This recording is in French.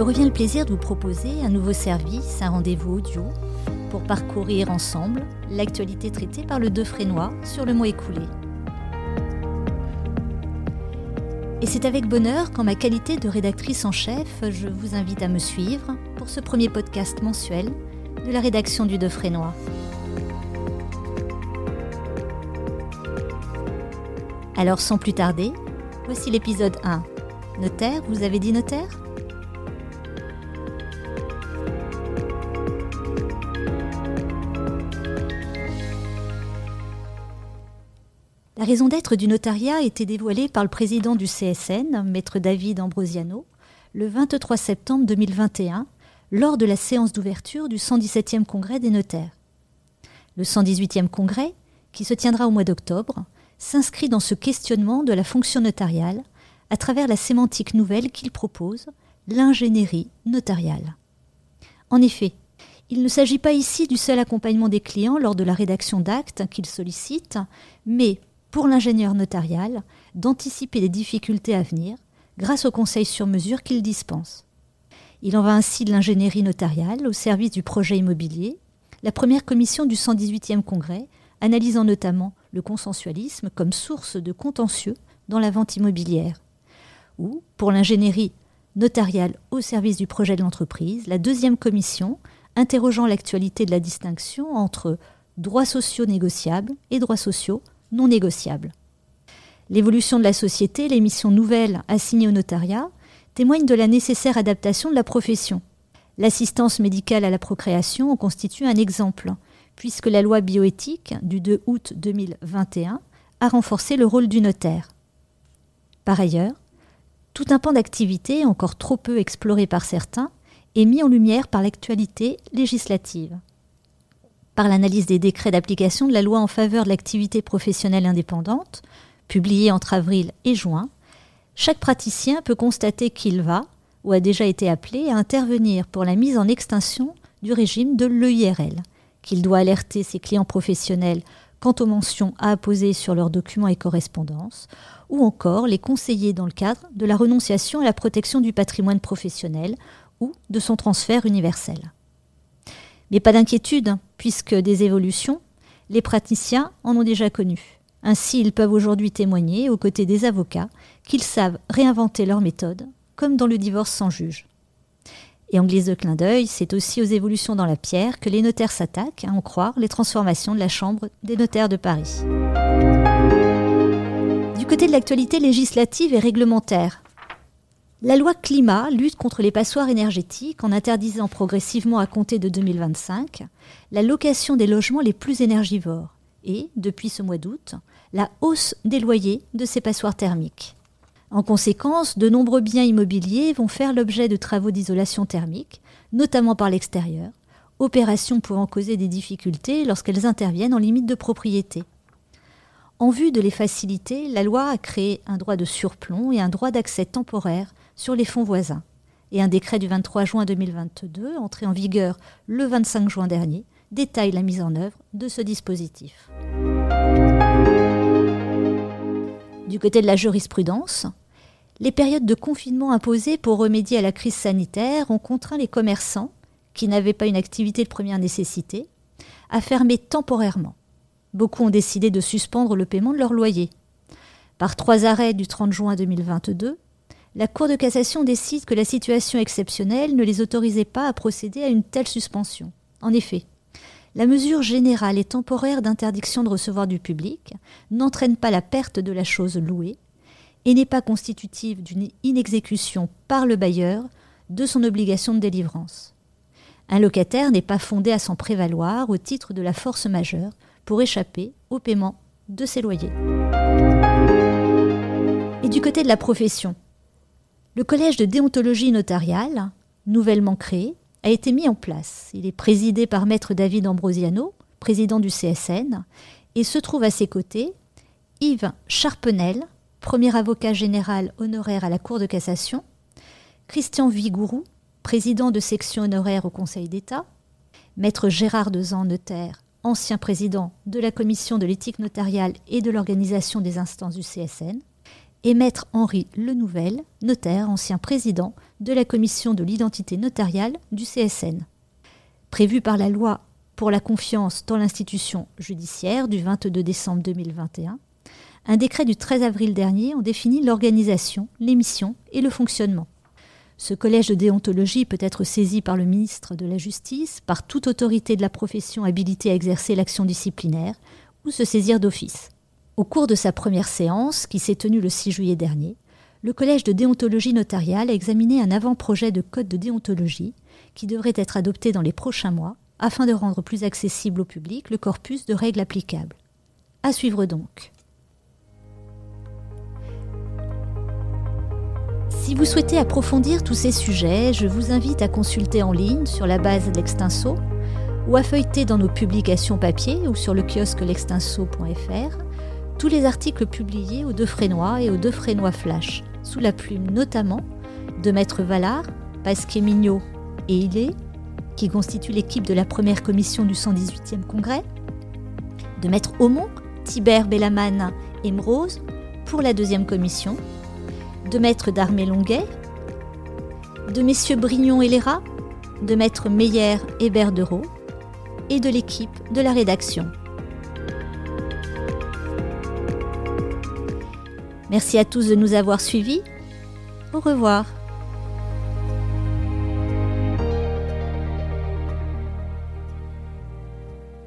me revient le plaisir de vous proposer un nouveau service, un rendez-vous audio, pour parcourir ensemble l'actualité traitée par le Frénois sur le mois écoulé. Et c'est avec bonheur qu'en ma qualité de rédactrice en chef, je vous invite à me suivre pour ce premier podcast mensuel de la rédaction du Frénois. Alors sans plus tarder, voici l'épisode 1. Notaire, vous avez dit notaire? La raison d'être du notariat a été dévoilée par le président du CSN, maître David Ambrosiano, le 23 septembre 2021, lors de la séance d'ouverture du 117e congrès des notaires. Le 118e congrès, qui se tiendra au mois d'octobre, s'inscrit dans ce questionnement de la fonction notariale à travers la sémantique nouvelle qu'il propose, l'ingénierie notariale. En effet, il ne s'agit pas ici du seul accompagnement des clients lors de la rédaction d'actes qu'ils sollicitent, mais pour l'ingénieur notarial d'anticiper les difficultés à venir grâce aux conseils sur mesure qu'il dispense. Il en va ainsi de l'ingénierie notariale au service du projet immobilier, la première commission du 118e congrès analysant notamment le consensualisme comme source de contentieux dans la vente immobilière, ou pour l'ingénierie notariale au service du projet de l'entreprise, la deuxième commission interrogeant l'actualité de la distinction entre droits sociaux négociables et droits sociaux non négociables. L'évolution de la société, les missions nouvelles assignées au notariat, témoignent de la nécessaire adaptation de la profession. L'assistance médicale à la procréation en constitue un exemple, puisque la loi bioéthique du 2 août 2021 a renforcé le rôle du notaire. Par ailleurs, tout un pan d'activité, encore trop peu exploré par certains, est mis en lumière par l'actualité législative par l'analyse des décrets d'application de la loi en faveur de l'activité professionnelle indépendante, publiée entre avril et juin, chaque praticien peut constater qu'il va, ou a déjà été appelé, à intervenir pour la mise en extinction du régime de l'EIRL, qu'il doit alerter ses clients professionnels quant aux mentions à apposer sur leurs documents et correspondances, ou encore les conseiller dans le cadre de la renonciation à la protection du patrimoine professionnel ou de son transfert universel. Mais pas d'inquiétude, puisque des évolutions, les praticiens en ont déjà connu. Ainsi, ils peuvent aujourd'hui témoigner, aux côtés des avocats, qu'ils savent réinventer leur méthode, comme dans le divorce sans juge. Et en glisse de clin d'œil, c'est aussi aux évolutions dans la pierre que les notaires s'attaquent, à en croire les transformations de la Chambre des notaires de Paris. Du côté de l'actualité législative et réglementaire, la loi climat lutte contre les passoires énergétiques en interdisant progressivement à compter de 2025 la location des logements les plus énergivores et, depuis ce mois d'août, la hausse des loyers de ces passoires thermiques. En conséquence, de nombreux biens immobiliers vont faire l'objet de travaux d'isolation thermique, notamment par l'extérieur, opérations pouvant causer des difficultés lorsqu'elles interviennent en limite de propriété. En vue de les faciliter, la loi a créé un droit de surplomb et un droit d'accès temporaire sur les fonds voisins. Et un décret du 23 juin 2022, entré en vigueur le 25 juin dernier, détaille la mise en œuvre de ce dispositif. Du côté de la jurisprudence, les périodes de confinement imposées pour remédier à la crise sanitaire ont contraint les commerçants, qui n'avaient pas une activité de première nécessité, à fermer temporairement. Beaucoup ont décidé de suspendre le paiement de leur loyer. Par trois arrêts du 30 juin 2022, la Cour de cassation décide que la situation exceptionnelle ne les autorisait pas à procéder à une telle suspension. En effet, la mesure générale et temporaire d'interdiction de recevoir du public n'entraîne pas la perte de la chose louée et n'est pas constitutive d'une inexécution par le bailleur de son obligation de délivrance. Un locataire n'est pas fondé à s'en prévaloir au titre de la force majeure pour échapper au paiement de ses loyers. Et du côté de la profession, le collège de déontologie notariale, nouvellement créé, a été mis en place. Il est présidé par maître David Ambrosiano, président du CSN, et se trouve à ses côtés Yves Charpenel, premier avocat général honoraire à la Cour de cassation, Christian Vigourou, président de section honoraire au Conseil d'État, maître Gérard Dezan, notaire, ancien président de la commission de l'éthique notariale et de l'organisation des instances du CSN, et maître Henri Lenouvel, notaire, ancien président de la commission de l'identité notariale du CSN. Prévu par la loi pour la confiance dans l'institution judiciaire du 22 décembre 2021, un décret du 13 avril dernier en définit l'organisation, les missions et le fonctionnement. Ce collège de déontologie peut être saisi par le ministre de la Justice, par toute autorité de la profession habilitée à exercer l'action disciplinaire, ou se saisir d'office. Au cours de sa première séance, qui s'est tenue le 6 juillet dernier, le Collège de déontologie notariale a examiné un avant-projet de code de déontologie qui devrait être adopté dans les prochains mois afin de rendre plus accessible au public le corpus de règles applicables. À suivre donc. Si vous souhaitez approfondir tous ces sujets, je vous invite à consulter en ligne sur la base de ou à feuilleter dans nos publications papier ou sur le kiosque l'extinso.fr tous les articles publiés au Deux Frénois et au Deux Frénois Flash, sous la plume notamment de Maître Vallard, Pasquier Mignot et Ilé, qui constituent l'équipe de la première commission du 118e congrès, de Maître Aumont, Thibert Bellaman et Mrose pour la deuxième commission, de Maître d'Armée Longuet, de Messieurs Brignon et Léra, de Maître Meyer et Berdereau, et de l'équipe de la rédaction. Merci à tous de nous avoir suivis. Au revoir.